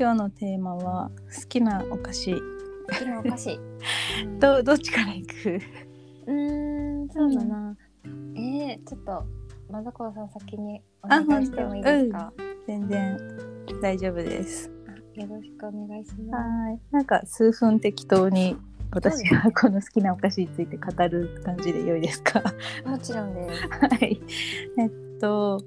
今日のテーマは好きなお菓子。好きなお菓子 どどっちからいく？うーんそうだな、えー、ちょっとまどこさん先にお願いしてもいいですか、全然大丈夫です。あよろしくお願いしまはい。なんか数分適当に私がこの好きなお菓子について語る感じで良いですか？すもちろんですはい。えっと。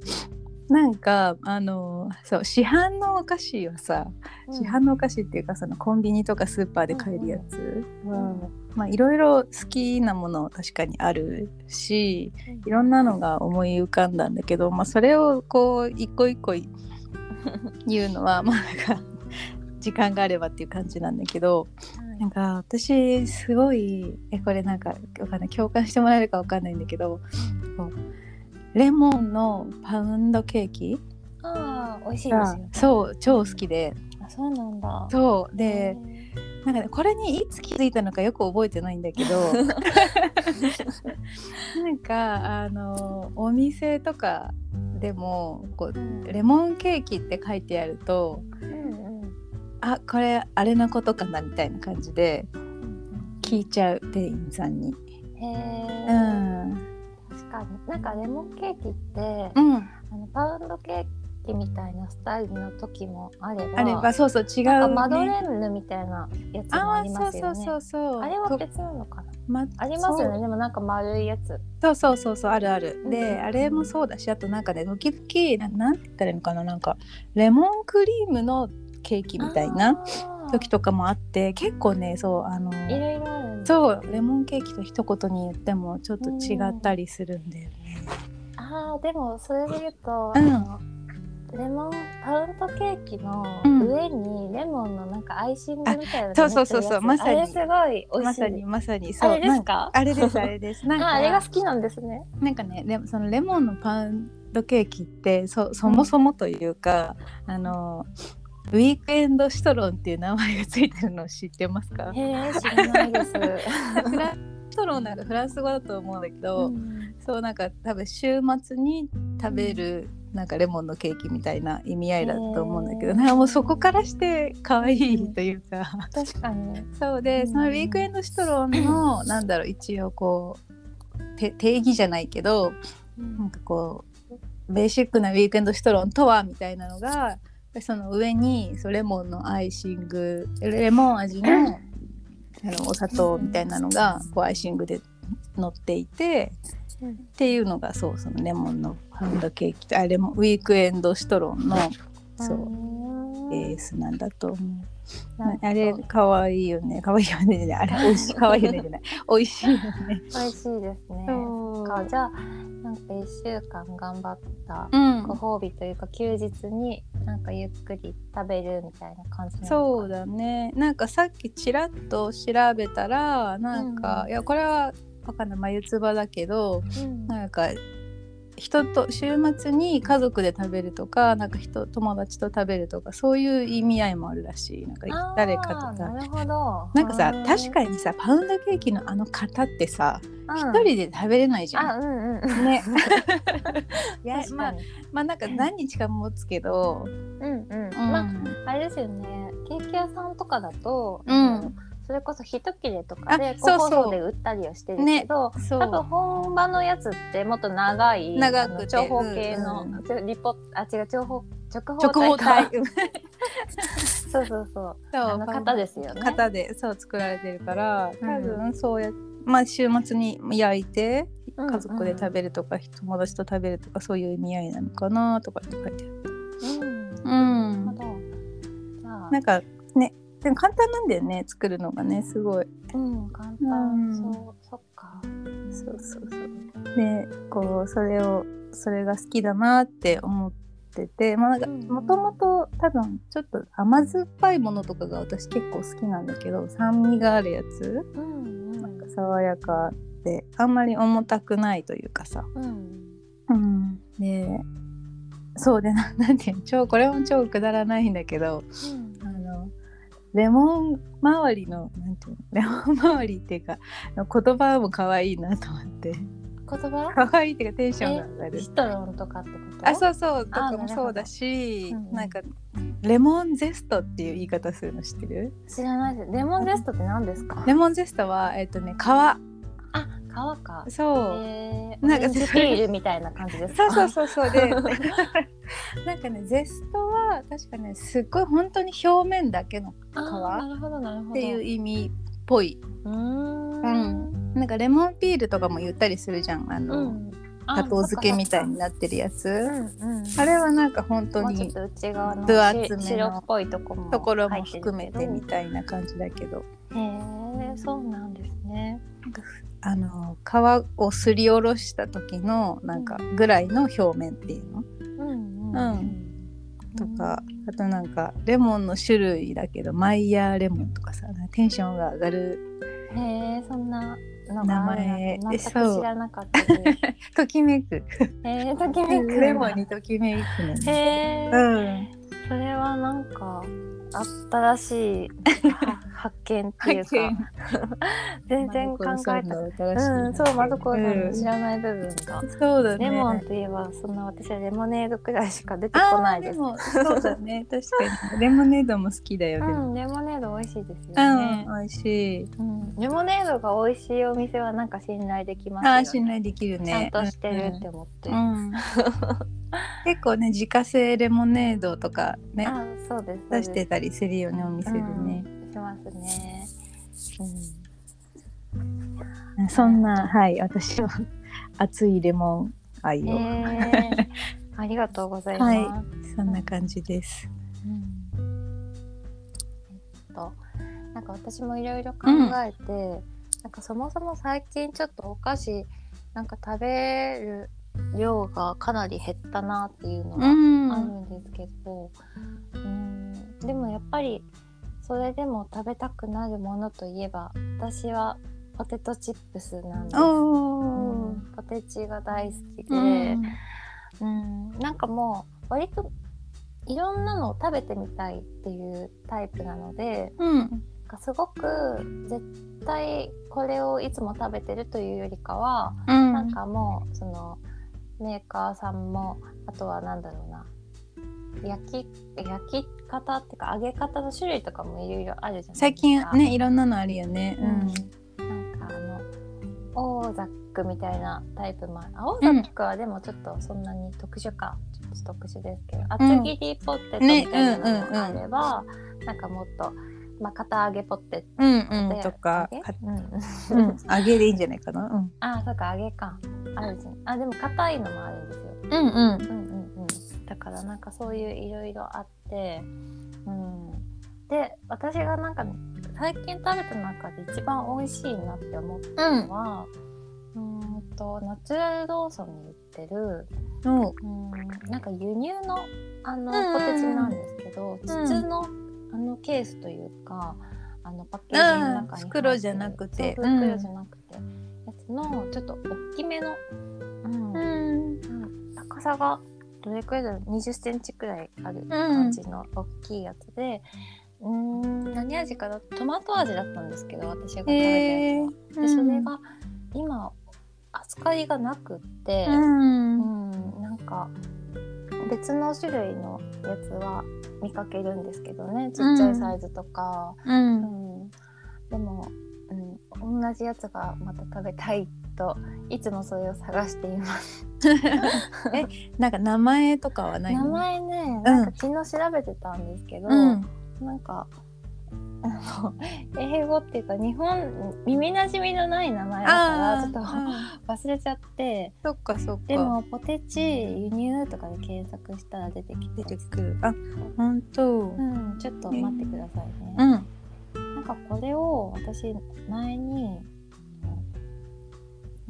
なんかあのそう市販のお菓子はさ、市販のお菓子っていうかそのコンビニとかスーパーで買えるやつは、まあいろいろ好きなもの確かにあるしいろんなのが思い浮かんだんだけど、まあ、それをこう一個一個 言うのはまあなんか時間があればっていう感じなんだけどなんか私すごいえこれなんかわかんない。共感してもらえるかわかんないんだけどこうレモンのパウンドケーキああ美味しいですがよね。そう超好きで。あそうなんだ。そう。でへなんかねこれにいつ気づいたのかよく覚えてないんだけど なんかあのお店とかでもこうーレモンケーキって書いてあるとうんうん。あこれあれのことかなみたいな感じでうん聞いちゃう店員さんに。へえ、うん、確かになんかレモンケーキって、うん、あのパウンドケーキみたいなスタイルの時もあればあればそうそう違う、ね、マドレーヌみたいなやつもありますよね。そうそうそうそう。あれはと別なのかな。まありますよね。でもなんか丸いやつ。そうそうそうそうあるある。で、うんあれもそうだしあとなんかね時々ななんて言ったらいいのかななんかレモンクリームのケーキみたいな時とかもあって結構ねそうあのいろいろあるんだそうレモンケーキと一言に言ってもちょっと違ったりするんだよね。あーでもそれで言うと、うん。あのレモンパウンドケーキのうん。上にレモンのなんかアイシングみたいなのそうそうそうそうまさに。あれすごい美味しさにまさにそう。あれですか？あれですあれです。なんかああれが好きなんですね。なんかねレそのレモンのパウンドケーキってそそもそもというか、あのウィークエンドシトロンっていう名前がついてるの知ってますか？へえ知らないです、フランシトロンなんかフランス語だと思うんだけど、うん。そうなんか多分週末に食べるなんかレモンのケーキみたいな意味合いだと思うんだけど、へー。なんかもうそこからして可愛いというか、確かに。そうでうんそのウィークエンドシトロンのなんだろう一応こうて定義じゃないけどなんかこうベーシックなウィークエンドシトロンとはみたいなのがその上にそうレモンのアイシングレモン味のあのお砂糖みたいなのがこうアイシングで乗っていてうんっていうのがそうそのレモンのパウンドケーキとあレモンウィークエンドシトロンのそううベースなんだと思う。あれ可愛いよね。可愛いよねあれ美味しい。可愛いよねじゃない。美味しいよね。美味しいですね。かじゃあなんか一週間頑張ったうん。ご褒美というか休日になんかゆっくり食べるみたいな感じなそうだね。なんかさっきちらっと調べたらなんか、うん。いやこれはわかんない。眉唾だけどうん。なんか人と週末に家族で食べるとかなんか人友達と食べるとかそういう意味合いもあるらしい。なんか誰かとか。なるほど。なんかさうん。確かにさパウンドケーキのあの型ってさうん。一人で食べれないじゃん。あうんうん。ね。いやまあまあなんか何日か持つけど、うんうん。うん。まああれですよね。ケーキ屋さんとかだと、うんそれこそ一切れとかで個包装で売ったりはしてるけど、そう。多分本場のやつってもっと長い長く長方形の、うんうん。リポあ違う長方直直方方体。そうそうそう。そう型ですよね。型でそう作られてるから多う分そうやまあ週末に焼いてうん家族で食べるとか、友達と食べるとかそういう意味合いなのかなとかって書いてある。うん、なるほど。じゃあ。なんかねでも簡単なんだよね作るのがねすごい。うん簡単、うん。そうそっか。そうそうそう。でこうそれをそれが好きだなって思っててまあなんかうんもともと多分ちょっと甘酸っぱいものとかが私結構好きなんだけど酸味があるやつ。うんなんか爽やかであんまり重たくないというかさ。うんうん、でそうでななんていうの超これも超くだらないんだけどあのレモン周りのなんていうのレモン周りっていうか言葉も可愛いなと思って。言葉？可愛いっていうかテンションが上がるシトロンとかってこと？あそうそうとかもそうだし、うんうん。なんかレモンゼストっていう言い方するの知ってる？知らないです。レモンゼストって何ですか？レモンゼストはえっ、とね皮あ皮か。そう、えー、なかなんんかピールみたいな感じですか？そうそうそうそう。でなんかねゼストは確かねすっごい本当に表面だけのあーなるほどなるほど。っていう意味っぽい、うーん。うん。なんかレモンピールとかも言ったりするじゃん。あうの、ん砂糖漬けみたいにななってるやつ、うんうんあれはなんか本当に分厚めのっぽいとこもところも含めてみけたいな感じだけど。どへえそうなんですねあの皮をすりおろした時のなんかぐらいの表面っていうの？うんうん。とか、あとなんかレモンの種類だけどマイヤーレモンとかさテンションが上がるへえそんな名前。全く知らなかったです。ときめく。へえときめくレモンにときめくへえ。うん。それはなんか新しい。は発見っていうか。全然考えた。うん、そう、まどこさん。の知らない部分が。そうだね。レモンといえば、そんな私はレモネードくらいしか出てこないです。もそうだね。確かに。レモネードも好きだようん、レモネード美味しいですようん、ね。美味しい。うん、レモネードが美味しいお店はなんか信頼できますよね。あー信頼できるね。ちゃんとしてるって思って。うんうん。結構ね自家製レモネードとかね。出してたりするよねお店でね、ますね。そんなはい私は熱いレモン愛うん。を、えー、ありがとうございます。はそんな感じですうんえっとなんか私もいろいろ考えて、なんかそもそも最近ちょっとお菓子なんか食べる量がかなり減ったなっていうのはんあるんですけど、うん、でもやっぱりそれでも食べたくなるものといえば私はポテトチップスなんです。うんポテチが大好きで、うん。うん、なんかもう割といろんなのを食べてみたいっていうタイプなのでうん。なんかすごく絶対これをいつも食べてるというよりかは、うん。なんかもうそのメーカーさんもあとはなんだろうな焼き焼き方っていうか揚げ方の種類とかもいろいろあるじゃないですか。最近ねいろんなのあるよね。うん、なんかあのオーザックみたいなタイプもある。あオーザックはでもちょっとそんなに特殊か、ちょっと特殊ですけど厚切りポテトみたいなのもあれば、なんかもっと、まあ、片揚げポテトうんうんうんとか揚げ？かうん。うん。揚げでいいんじゃないかな。うん。あそうか揚げか。あるじゃん。あでも硬いのもあるんですよ。うんうん。うんからなんかそういういろいろあってうん。で私がなんか最近食べた中で一番美味しいなって思ったのは、うーんとナチュラルローソンに売ってるおう。ーんなんか輸入のあのうんうんポテチなんですけど、筒のあのケースというかあのパッケージの中に袋じゃなくて。袋じゃなくて、やつのちょっと大きめの、うん。うん高さがどれくらいだろう？20センチくらいある感じの大きいやつで、うーん何味かな？トマト味だったんですけど私が食べたへやつは。でそれが今扱いがなくって、ううんんなんか別の種類のやつは見かけるんですけどね。ちっちゃいサイズとか、ううん。んでも、うん、同じやつがまた食べたいといつもそれを探しています。なんか名前とかはない名の前ねなんか昨日調べてたんですけど、うん。なんかあの 英語っていうか日本耳なじみのない名前だからちょっとあ忘れちゃってそっかそっか。でもポテチ輸入とかで検索したら出てきて出てくる。あ本当。うんちょっと待ってくださいね、うん。なんかこれを私前に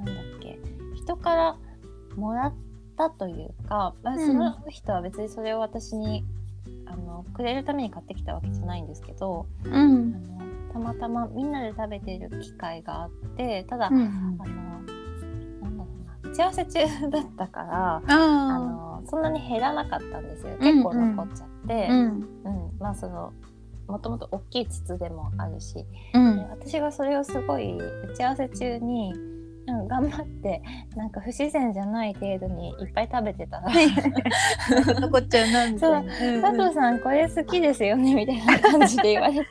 なんだっけ？人からもらったというか、まその人は別にそれを私にあのくれるために買ってきたわけじゃないんですけど、うあんのたまたまみんなで食べている機会があってただ、うんあのなんだろうな打ち合わせ中だったからああのそんなに減らなかったんですよ。うん結構残っちゃって、あうん。うん。まあそのもともと大きい筒でもあるし、うん。で私がそれをすごい打ち合わせ中にうん頑張ってなんか不自然じゃない程度にいっぱい食べてたら。残っちゃうなみたいな。佐藤さんこれ好きですよねみたいな感じで言われて。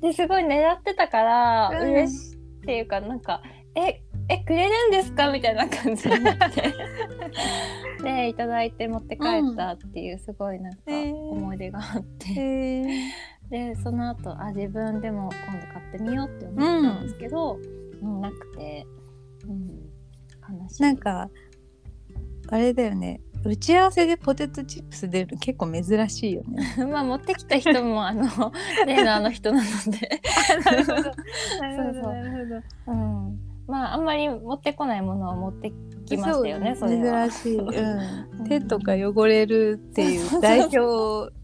ですごい狙ってたからうん。嬉しいっていうかなんかええくれるんですか？みたいな感じになって。でいただいて持って帰ったっていうすごいなんか思い出があって、へー。でその後あ自分でも今度買ってみようって思ったんですけど、うん。なくて、うん、なんかあれだよね。打ち合わせでポテトチップス出るの結構珍しいよね。まあ持ってきた人もあの例のあの人なので。なるほど。そうそう。なるほど。うん、まああんまり持ってこないものを持ってきましたよねそれは。珍しい、ううん。ん、手とか汚れるっていう代表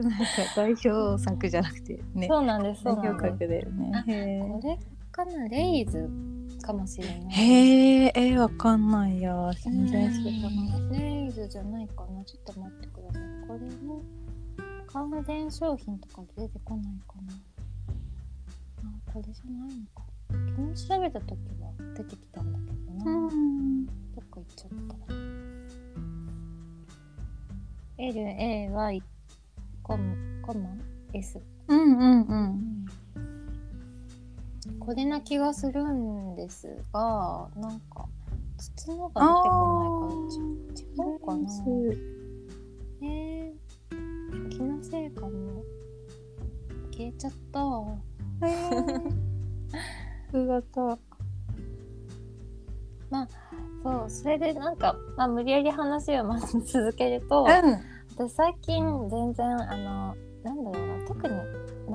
なんか代表作じゃなくてね。そうなんですそ代表。格だよね。これかなレイズかもしれない。えへええわかんないや全然知らないうんレイズじゃないかなちょっと待ってください。これも関連商品とか出てこないかな。あこれじゃないのか。昨日調べた時は出てきたんだけどな。うんどっか行っちゃった。L, A, Y, コム、コマ、S。うんうんうんこれな気がするんですが、なんか、筒のが出てこないからち、違うかな。えー、気のせいかも。消えちゃった。へえふ型 そう、それでなんか、まあ、無理やり話をまず続けると、うん私最近全然あのなんだろう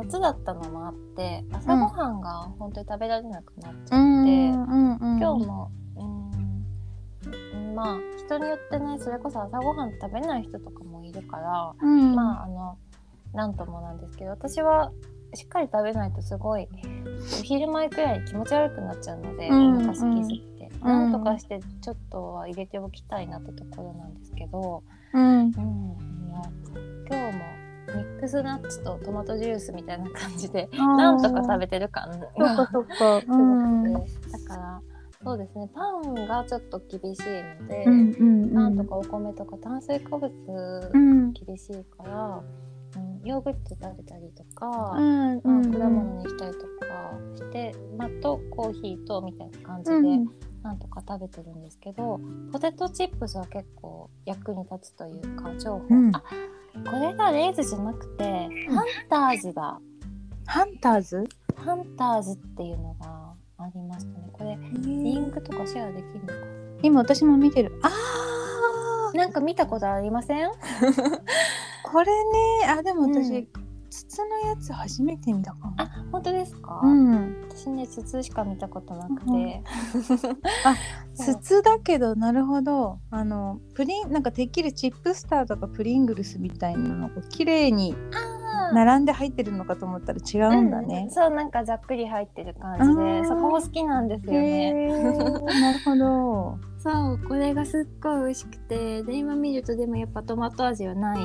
夏だったのもあって朝ごはんが本当に食べられなくなっちゃって、うんうん今日もうんうんまあ人によってねそれこそ朝ごはん食べない人とかもいるから、うん。まああのなんともなんですけど私はしっかり食べないとすごいお昼前くらいに気持ち悪くなっちゃうので、うんお腹空きすぎて、うん。なんとかしてちょっとは入れておきたいなってところなんですけど、うん。うん、今日もクスナッツとトマトジュースみたいな感じでなんとか食べてる感がすごくて。だからそうですね。パンがちょっと厳しいので、うんうんパンとかお米とか炭水化物うん。厳しいから、うん、ヨーグルト食べたりとか、うんまあ、果物にしたりとかして、まあ、とコーヒーとみたいな感じで、うん。なんとか食べてるんですけどポテトチップスは結構役に立つというか重宝、うん。あこれがレイズじゃなくてハンターズだハンターズ？ハンターズっていうのがありましたね。これリンクとかシェアできるのか今私も見てる。あー。なんか見たことありません？これねあでも私、うん筒のやつ初めて見たかも。あ本当ですか、うん。私ね筒しか見たことなくて、うん。そう。筒だけどなるほど。あのプリンなんかてっきりチップスターとかプリングルスみたいなのが綺麗に並んで入ってるのかと思ったら違うんだうん。ね。そうなんかざっくり入ってる感じでそこも好きなんですよへね。ーなるほど。そうこれがすっごい美味しくてで今見るとでもやっぱトマト味はない。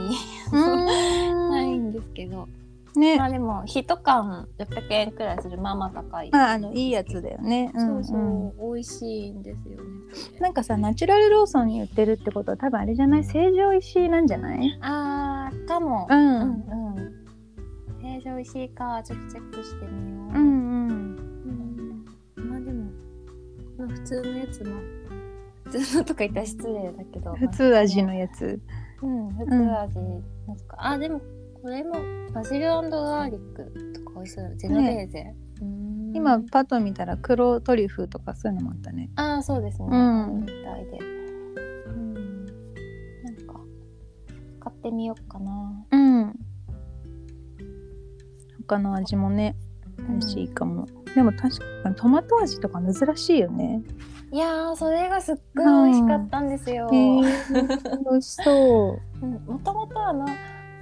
ないんですけどね、まあでも1缶600円くらいするまあまあ高い、ああのいいやつだよね。そうそう、ん美味しいんですよね。うんなんかさナチュラルローソンに売ってるってことは多分あれじゃない？成城石井なんじゃない？あーかも、ううんんうん。成城石井かちょっとチェックしてみよう、うんうん。うん。まあでも、まあ、普通のやつも。普通のとか言ったら失礼だけど。普通味のやつ。うん普通味なんか、あでもこれもバジルガーリックとか美味しそうだゼノベーゼ、うーん。今パッと見たら黒トリュフとかそういうのもあったね。ああそうですね、うん。みたいでうん。なんか買ってみようかな。うん。他の味もね美味しいかも。でも確かにトマト味とか珍しいよね。いやーそれがすっごい美味しかったんですよ、へー美味しそう。うん。もともとあの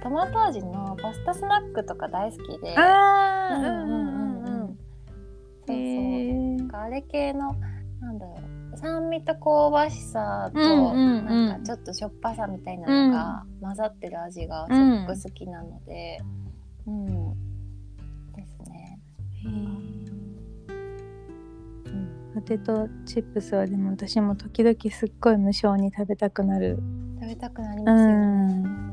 トマト味のパスタスナックとか大好きで。あうんうんうんうんそうそう。へなんかあれ系のなんだろう酸味と香ばしさと、うんうんうん。なんかちょっとしょっぱさみたいなのが混ざってる味がすごく好きなので、うん。ですね。うんポテトチップスはでも私も時々すっごい無性に食べたくなる。食べたくなりますよね。うん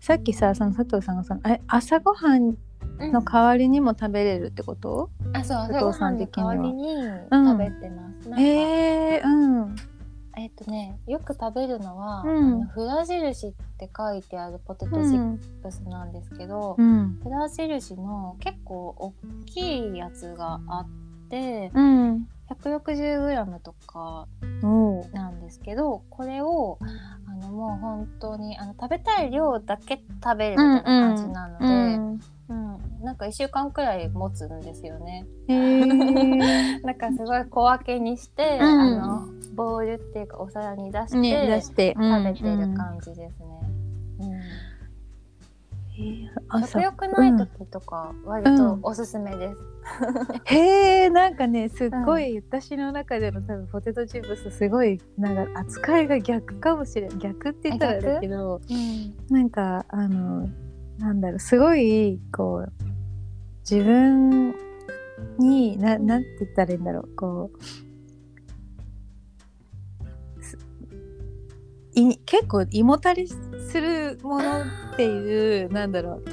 さっきさその佐藤さんがそのえ朝ごはんうん。の代わりにも食べれるってこと、あそう佐藤さん的には。代わりにうん。食べてます。なんえうん。えっ、とねよく食べるのは、うん。あのフラ印って書いてあるポテトチップスなんですけど、うん。フラ印の結構大きいやつがあってうん、160g とかなんですけどこれをあのもう本当にあの食べたい量だけ食べるみたいな感じなので、うん。うん。なんか1週間くらい持つんですよね。なんかすごい小分けにして、うん。あのボウルっていうかお皿に出して、ね出して、食べてる感じですね。うん。じ食欲ない時とか割とおすすめです。へえなんかねすっごい、私の中での多分ポテトチップスすごいなんか扱いが逆かもしれん逆って言ったらだけどなんかあのなんだろうすごいこう自分にななんて言ったらいいんだろうこうすい結構胃もたりするものっていうなんだろう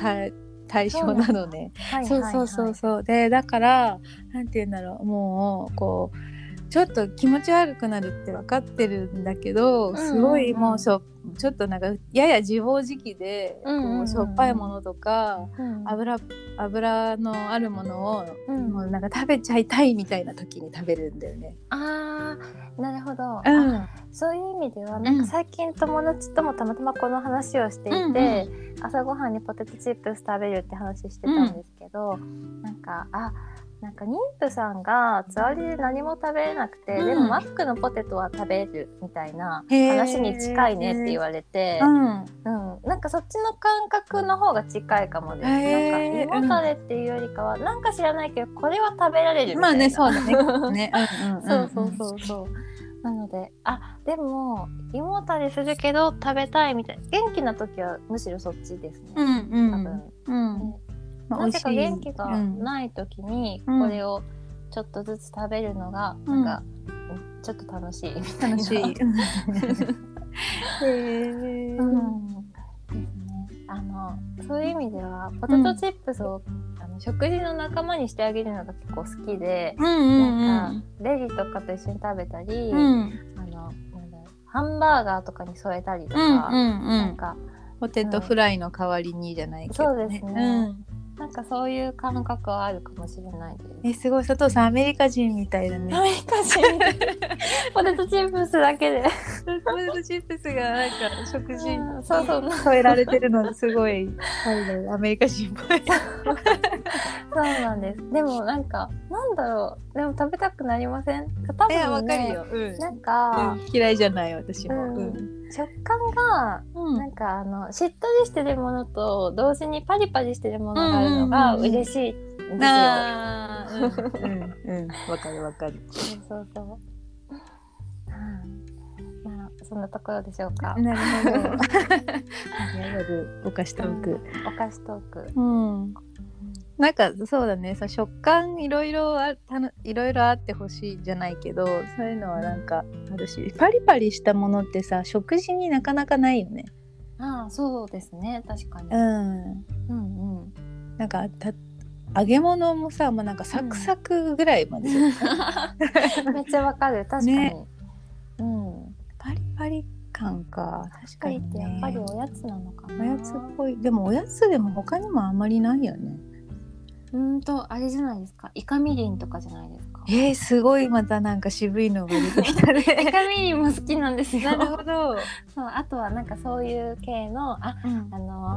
対対象なのね。はい。そうそうそうそう。でだからなんて言うんだろう。もうこうちょっと気持ち悪くなるって分かってるんだけど、んうんうん。すごいもうしょちょっとなんかやや自暴自棄で、うんうんうん。こうしょっぱいものとかうん油油のあるものを、うん。もうなんか食べちゃいたいみたいな時に食べるんだよね。あーなるほど、うん。あそういう意味ではなんか最近友達ともたまたまこの話をしていて、朝ごはんにポテトチップス食べるって話してたんですけど、なんかあなんか妊婦さんがつわりで何も食べれなくて、うん。でもマックのポテトは食べるみたいな話に近いねって言われて、うん。うん、なんかそっちの感覚の方が近いかもです。なんか胃もたれっていうよりかは、なんか知らないけどこれは食べられるみまあたいな。ねそうだね。ね。そうそうそうそう。なのであでも胃もたれするけど食べたいみたい元気な時はむしろそっちですね。うんうん。多分、うんまあなぜか元気がうんない時にうんこれをちょっとずつ食べるのがなんか、ちょっと楽しいみたいな。楽しい。へえ。うん。あのそういう意味ではポテトチップスを、あの食事の仲間にしてあげるのが結構好きで、うんうんなんかレジとかと一緒に食べたり、うん。うんあのハンバーガーとかに添えたりとか、うんうんうん。なんかポテトフライの代わりにじゃないけど、そうですねなんかそういう感覚はあるかもしれないです。うん。えすごい佐藤さんアメリカ人みたいだね。アメリカ人 ポテトチップスだけでポテトチップスがなんか食事うんそうそう添えられてるのすごいアメリカ人っぽい。そうなんですでもなんかなんだろうでも食べたくなりません？多分ねかるよ。うんなんか、うん嫌いじゃない私も。うんうん食感がうんなんかあのしっとりしてるものと同時にパリパリしてるものがあるのが嬉しいんですよ。あーうんうんうんわかるわかる。そうそうまあそんなところでしょうか。なるほど。お菓子トーク。お菓子トーク。うん。なんかそうだねさ食感いろいろあたのいろいろあってほしいじゃないけどそういうのはなんかあるしパリパリしたものってさ食事になかなかないよね。ああそうですね確かに。うん。うんうん。なんかた揚げ物もさもうなんかサクサクぐらいまで、めっちゃわかる確かに。ねうん。パリパリ感か確かパリっにね。てやっぱりおやつなのかな。おやつっぽいでもおやつでも他にもあんまりないよね。うーんとあれじゃないですか。イカみりんとかじゃないですか。えー、すごいまたなんか渋いのが出てきたね。イカみりんも好きなんですよ。なるほど。そうあとはなんかそういう系のあうんあの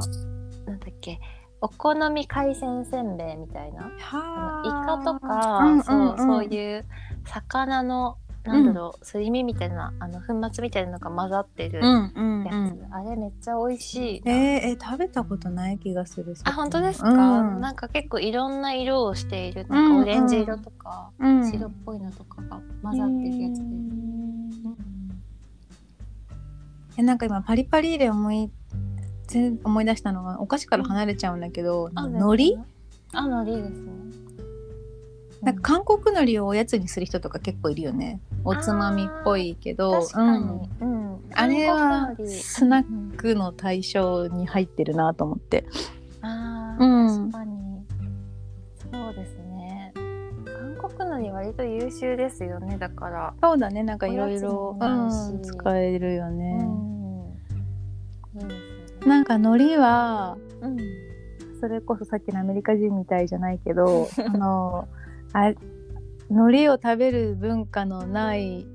なんだっけお好み海鮮せんべいみたいなイカとか、うんうんうんそうそういう魚のなんだろう、すり身みたいなあの粉末みたいなのが混ざってるやうんうん。うつ、ん。あれめっちゃ美味しいな。えー、え食べたことない気がする。あ本当ですか、うん。なんか結構いろんな色をしているうんなん。かオレンジ色とか、うん。白っぽいのとかが混ざってるやつで、えなんか今パリパリで思い全思い出したのがお菓子から離れちゃうんだけど、あ海苔？あ海苔ですねなんか韓国海苔をおやつにする人とか結構いるよね。おつまみっぽいけど。確かに、うん。うん。あれはスナックの対象に入ってるなと思って。あー、うん。確かに。そうですね。韓国のり割と優秀ですよね。だから。そうだね。なんかいろいろ使えるようね、ん。いいですよね。なんか海苔はうん。それこそさっきのアメリカ人みたいじゃないけど あのあ海苔を食べる文化のない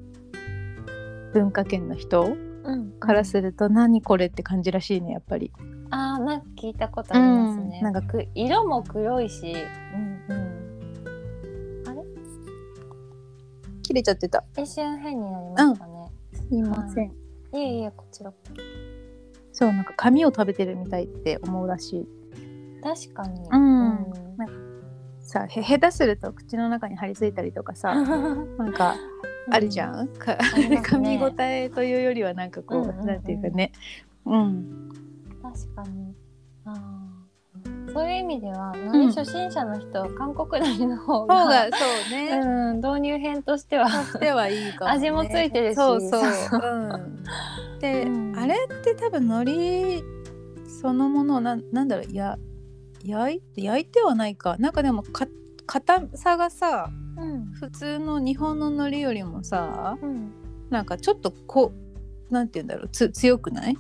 文化圏の人？うん。からすると何これって感じらしいねやっぱり。あーなんか聞いたことありますね、うん。なんかく色も黒いし、うんうん、あれ？切れちゃってた。一瞬変になりましたね、すいません。いえいえこちらそ。うなんか紙を食べてるみたいって思うらしい。確かに、うんさへ下手すると口の中に張り付いたりとかさなんかあるじゃん、か噛ね。み応えというよりはなんかこう,、うんうんうん。なんていうかね。うん。確かに。あー。そういう意味では何初心者の人は韓国のりの方が,、方がそうね、うん、導入編としてはとしてはいいかも、ね、味もついてるし。そうそう、そうう。ん、で、うん。あれって多分海苔そのものをなんなんだろう？や焼い焼いてはないか。なんかでもか硬さがさうん。普通の日本の海苔よりもさうん、なんかちょっとこうなんて言うんだろうつ強くない？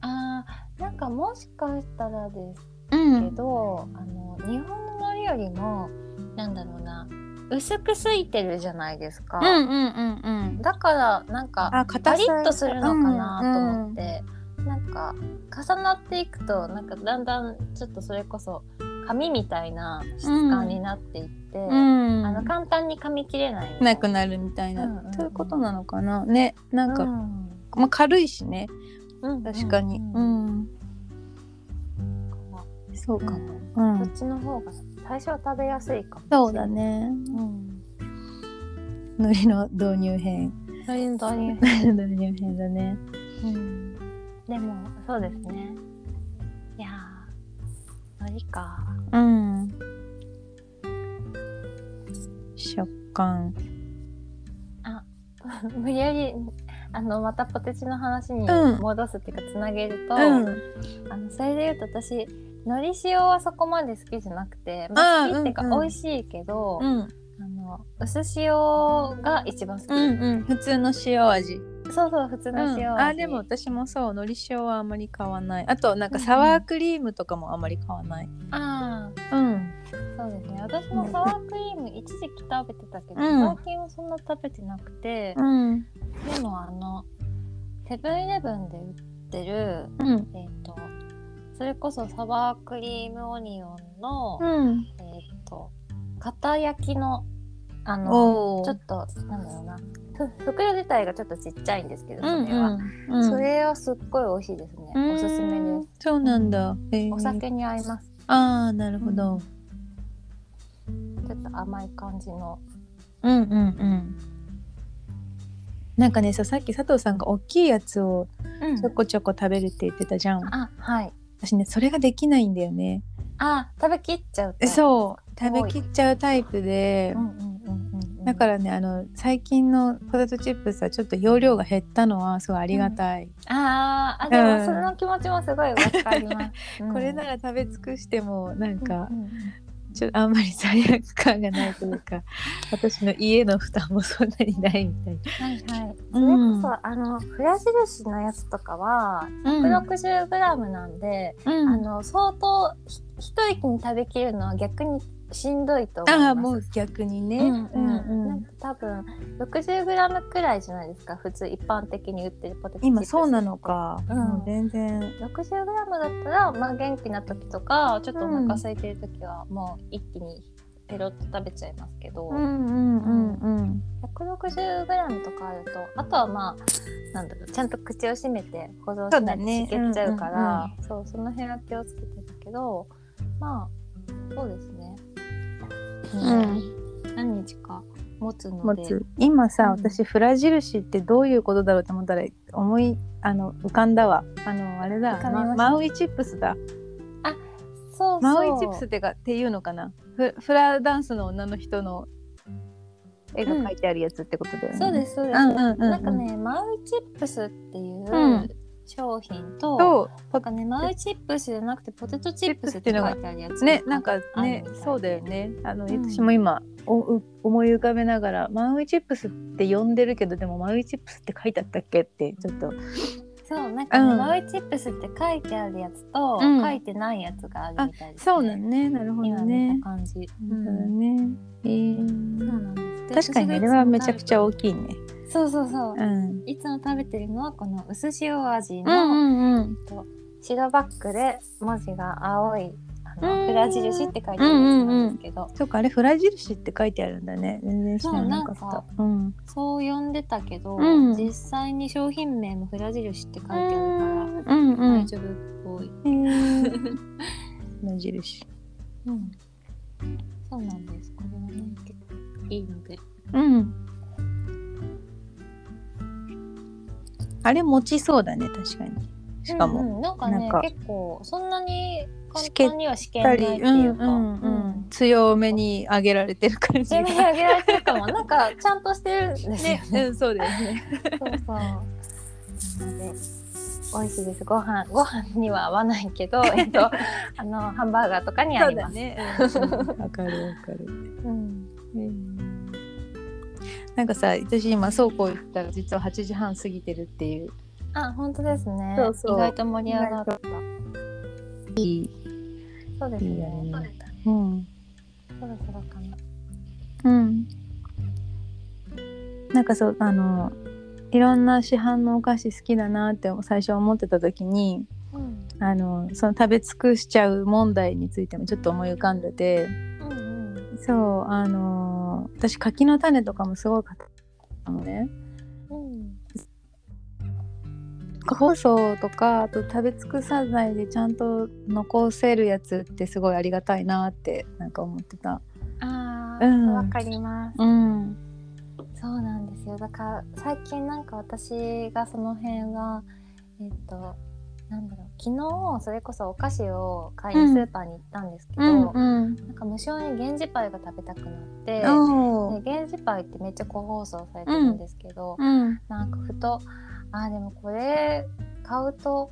あーなんかもしかしたらですうけど、あの日本の海苔よりもなんだろうな薄くすいてるじゃないですか、うんうんうんうん。だからなんかパリッとするのかなと思って、なんか重なっていくとなんかだんだんちょっとそれこそ紙みたいな質感になっていって、うん。あの簡単に噛み切れない。なくなるみたいな、うんうんうん。そういうことなのかな？ね。なんか、うん。まあ、軽いしね。うん確かに。うん。そうかも、うん。こっちの方が最初は食べやすいかもそうだね。うん。海苔の導入編。それの導入 導入編だね。うんでもそうですね。いやー海苔か。うん。食感。無理やりあのまたポテチの話にうん。戻すっていうかつなげると、うん。あのそれで言うと私海苔塩はそこまで好きじゃなくて、まあ、好きっていうかうんうん。美味しいけど、うん。あの薄塩が一番好き、うんうん。普通の塩味そうそう普通の塩味、あでも私もそう海苔塩はあまり買わない。あとなんかサワークリームとかもあまり買わない。あうん。ーそうですね。私もサワークリーム一時期食べてたけど、うん。最近はそんな食べてなくて、うん。でもあのセブンイレブンで売ってるうん。えっ、とそれこそサワークリームオニオンの、うん。えっ、と片焼きのあのちょっとなんだろうな。ふ袋自体がちょっとちっちゃいんですけどそうんれは、うん。それはすっごい美味しいですね、うん。おすすめでそうなんだ、へー。すお酒に合います。ああなるほど、ちょっと甘い感じの。うんうんうん。なんかねささっき佐藤さんが大きいやつをちょこちょこ食べるって言ってたじゃん、あはい。私ねそれができないんだよね。あ食べきっちゃうとそう。食べきっちゃうタイプで。うんうんうんうんうんだからねあの最近のポテトチップスはちょっと容量が減ったのはすごいありがたい、あーあでうん。もその気持ちもすごいわかります、うん。これなら食べ尽くしてもなんかうんうんちょあんまり罪悪感がないというか 私の家の負担もそんなにないみたいはいはい。それうんこそ、あのフラ印のやつとかはな。160g なんで、うん。あの相当ひ一息に食べきるのは逆にしんどいと思います。ああもう逆にね。うんうんうんなんか多分 60g くらいじゃないですか？普通一般的に売ってるポテトチップス今そうなのか。うん全然。60g だったら、まあ、元気な時とかちょっとお腹空いてる時はもう一気にペロッと食べちゃいますけど、うんうんうんうん。160g とかあるとあとはまあなんだろうちゃんと口を閉めて保存しないとしけっちゃうからそう,、その辺は気をつけてるけどまあそうですね、うん。何日か持つので。持つ。今さ、うん。私フラ印ってどういうことだろうと思ったら思いあの浮かんだわ。あのあれだ、まマウイチップスだ。そうそう。マウイチップスってかっていうのかな？フフラダンスの女の人の絵が描いてあるやつってことだよね。そうですそうです、うんうんうんうん。なんかねマウイチップスっていううん商品と、となんかねマウイチップスじゃなくてポテトチップスって書いてあるやつ。ねなんかねそうだよね。あの、うん。私も今おう思い浮かべながらマウイチップスって呼んでるけどでもマウイチップスって書いてあったっけってちょっと。そうなんかね、うん。マウイチップスって書いてあるやつと、うん。書いてないやつがあるみたいです、ね、そうだね。なるほど今ね感じ、そうだねえー。そうなんです。確かにあれはめちゃくちゃ大いきいねそうそうそう、うん。いつも食べてるのはこの薄塩味うんの、うんうん。と白バックで文字が青いあうん。のフラ印って書いてあるやつなんですけど、そうかあれフラ印って書いてあるんだね。全然知らなかそうなんかったうん。そう呼んでたけど、うん。実際に商品名もフラ印って書いてあるから、うんうん。大丈夫っぽい、えー。無印うん、そうなんです。これはね結構いいので。うんあれ持ちそうだね確かに。しかも、うんうんなんかねなんか。結構そんなに簡単には試験ないっていうか、うんうんうん。強めに上げられてる感じが。強めに上げられてるかも。なんかちゃんとしてるんですよね。ねうんそうだよね。そうそう。美味しいです。ご飯ご飯には合わないけど えっとあのハンバーガーとかに合います、だね。うん。わかるわかる。うん。うんなんかさ私今倉庫行ったら実は8時半過ぎてるっていう。あ本当ですね。そうそう。意外と盛り上がった。いい。そうですいいあれね。うん。そろそろかな。うん。なんかそうあのいろんな市販のお菓子好きだなって最初思ってた時にうん。あのその食べ尽くしちゃう問題についてもちょっと思い浮かんでてそうあの私柿の種とかもすごい買ったのね。うん個包装とかあと食べ尽くさないでちゃんと残せるやつってすごいありがたいなってなんか思ってた。あーうん。わ、かります。うん。そうなんですよ。だから最近なんか私がその辺はえっ、となんだろう昨日それこそお菓子を買いにスーパーに行ったんですけど、うんうん。なんか無性に源氏パイが食べたくなって、源氏パイってめっちゃ個包装されてるんですけど、うん。なんかふとあーでもこれ買うと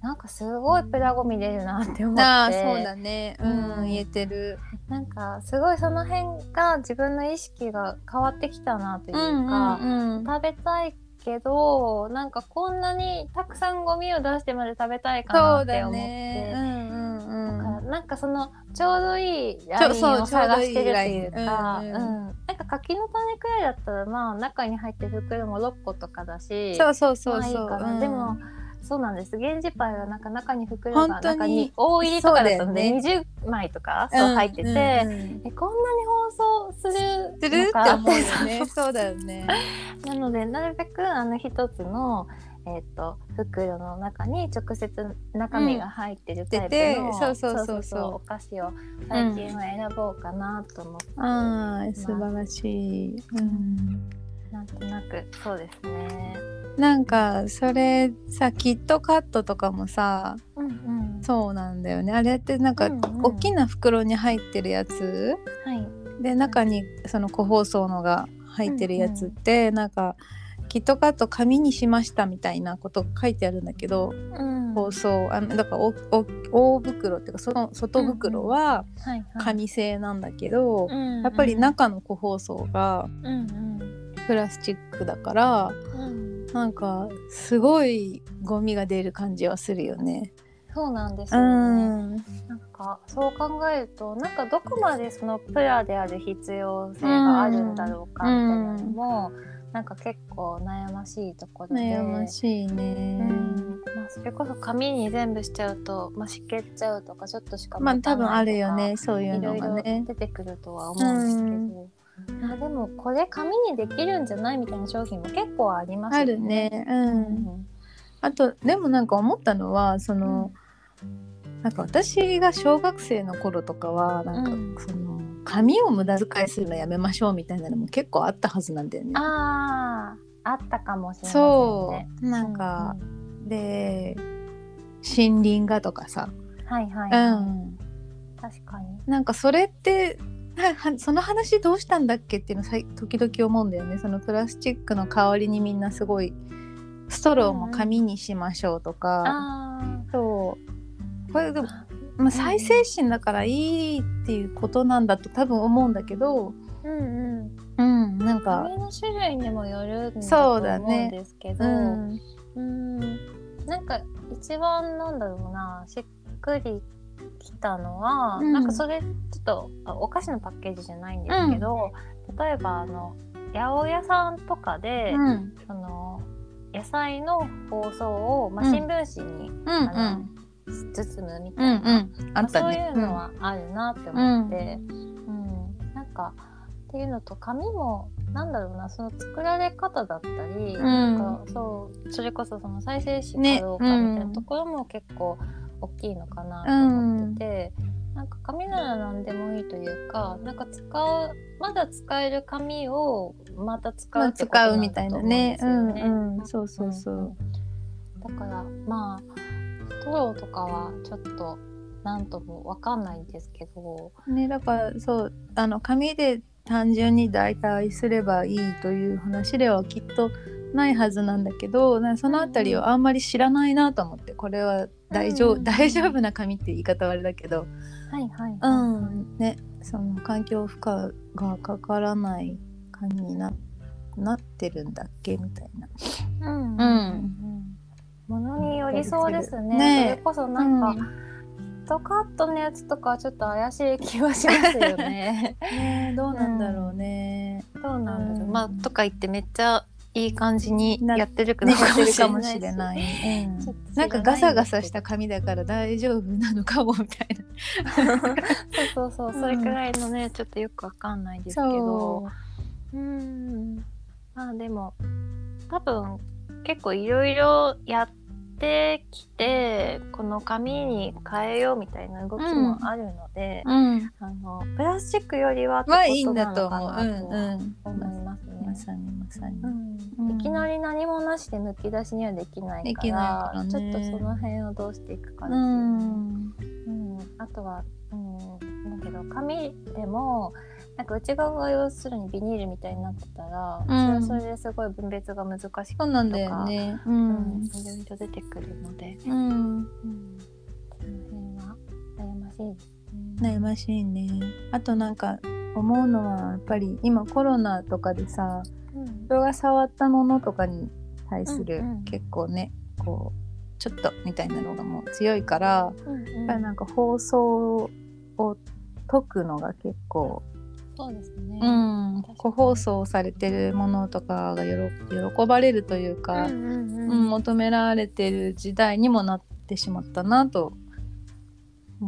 なんかすごいプラゴミ出るなって思って。ああそうだね。うん、うん。言えてる。なんかすごいその辺が自分の意識が変わってきたなというか、うん。食べたいけどなんかこんなにたくさんゴミを出してまで食べたいかなそうだって。思って。ね。うんうんうん。だからなんかそのちょうどいいラインそうを探してるっていうか、なんか柿の種くらいだったらまあ中に入ってる袋も6個とかだしそうそうそうまあいいそう、かな、うん。でもそうなんです。源氏パイはなんか中に袋が中に。大入りとかだったので、そうだよ20枚とかそう入ってて、うんうんうん。えこんなに包装するするって思うよね。そうだよね。なのでなるべくあの一つの、えっと袋の中に直接中身が入ってるタイプの、そうそうそうそう。お菓子を最近は選ぼうかなと思って、ああ素晴らしい、うん、なんとなくそうですね。なんかそれさキットカットとかもさうんうん、そうなんだよね。あれってなんか、うんうん。大きな袋に入ってるやつ？はい、で中にその個包装のが入ってるやつって、なんかキットカット紙にしましたみたいなことが書いてあるんだけど、うん、包装あのだから大袋っていうかその外袋ははいはい、紙製なんだけど、うんうん。やっぱり中の個包装がうんプラスチックだからうん。うん。なんかすごいゴミが出る感じはするよね。そうなんですうよね。ん、なんかそう考えるとなんかどこまでそのプラである必要性があるんだろうかみたいなのも、なんか結構悩ましいところで。悩ましいね。うんまあ、それこそ紙に全部しちゃうと、まあ、しけっちゃうとかちょっとしかまあ多分あるよねねそういうのがね。出てくるとは思うんですけど、あでもこれ紙にできるんじゃないみたいな商品も結構ありますよあるね。う。うんんあとでもなんか思ったのはその、なんか私が小学生の頃とかはなんか、うん。その紙を無駄遣いするのやめましょうみたいなのも結構あったはずなんだよね。あああったかもしれないそう。なんか、で森林画とかさ、はいはい、うん、確かに。なんかそれってははその話どうしたんだっけっていうの時々思うんだよね。そのプラスチックの代わりにみんなすごいストローも紙にしましょうとか、あそうこれでも、まあ、再生紙だからいいっていうことなんだと多分思うんだけど、うんうん。うん、なんか、紙の種類にもよるんだそうと思うだねんですけど。うん、うん。なんか一番なんだろうな。しっくりきたのは、うん。なんかそれちょっとあお菓子のパッケージじゃないんですけど、例えばあの八百屋さんとかで、うん。その野菜の包装を、まあ、うん。新聞紙にうんうん包むみうたいな、んうん。あったそうねいうのはあるなって思って、うん。なんかっていうのと紙もなんだろうなその作られ方だったり、ん。なんかそうそれこそその再生紙かどうかねみたいなところも結構大きいのかなと思ってて、なんか紙なら何でもいいというかなんか使うまだ使える紙をまた使まあうってこと使うみたいなねだと思うんですよね。うんうん。そうそうそう、だからまあストローとかはちょっとなんともわかんないんですけど、ねだからそうあの紙で単純に代替すればいいという話ではきっとないはずなんだけどなそのあたりをあんまり知らないなと思ってこれは大丈夫、うん大丈夫な紙って言い方はあれだけど。はいはい、うはん。ねその環境負荷がかからない紙にななってるんだっけみたいな。い、うん。うんものによりそうですね。ねそれこそなんか、トカットのやつとかはちょっと怪しい気はしますよね。ねどうなんだろうね。どうなんだろう、うん。まあとか言ってめっちゃいい感じにやってる かももしれないないん。かガサガサした紙だから大丈夫なのかもみたいな。そうそうそう、それくらいのねちょっとよくわかんないですけど。うん。まあでも多分結構いろいろやってきてこの紙に変えようみたいな動きもあるので、うん。あのプラスチックよりはいいんことなだと思いますね。まさにまさに。うんうんいきなり何もなしで抜き出しにはできないからねちょっとその辺をどうしていくかですうよね。ん。うん、あとは、うん、だけど紙でもなんか内側が要するにビニールみたいになってたら、うんそれはそれですごい分別が難しくて、そうなんだよね。ううんん。いろいろ出てくるので、うん。うん、その辺は悩ましいですね。悩ましいね。あとなんか思うのはやっぱり今コロナとかでさうん人が触ったものとかに対するうんうん結構ねこうちょっとみたいなのがもう強いからうんやっぱりなんか放送を解くのが結構、そうですね。うん、個包装されてるものとかがよろ喜ばれるというか、うんうん求められてる時代にもなってしまったなと。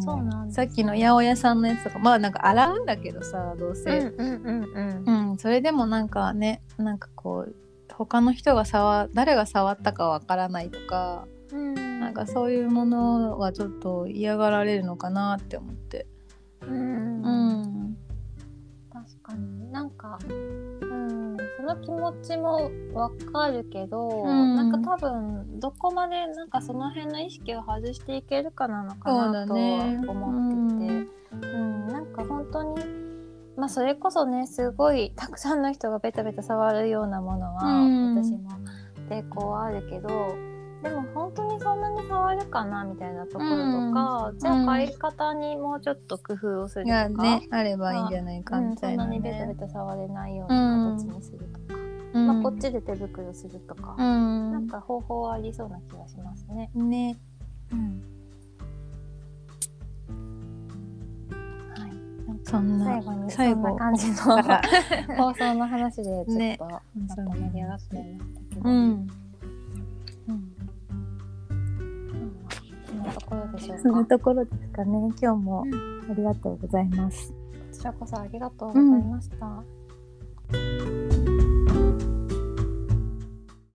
そうなんですさっきの八百屋さんのやつとかまあなんか洗うんだけどさどうせ、うんそれでもなんかねなんかこう他の人が触誰が触ったかわからないとか、うん。なんかそういうものはちょっと嫌がられるのかなって思って。うんうん、確かになんか、うん、その気持ちもわかるけど、うん。なんか多分どこまでなんかその辺の意識を外していけるかなのかなと思ってて。う、んなんか本当にまあそれこそねすごいたくさんの人がベタベタ触るようなものは、うん。私も抵抗はあるけどでも本当にそんなに触るかなみたいなところとか、じゃあ買い方にもうちょっと工夫をするいとか。やねあればいいんじゃないかうん、みたいなそんなにベタベね。タ触れないような形にするとか、うん。まあ、こっちで手袋するとか、うん。なんか方法はありそうな気がしますね。ね。うん。はい、そんな最後にそんな感じの 放送の話でちょっとね。また盛り上がってましたけど、うんうんところでしょうか？そのところですかね今日もうんありがとうございます。こちらこそありがとうございました。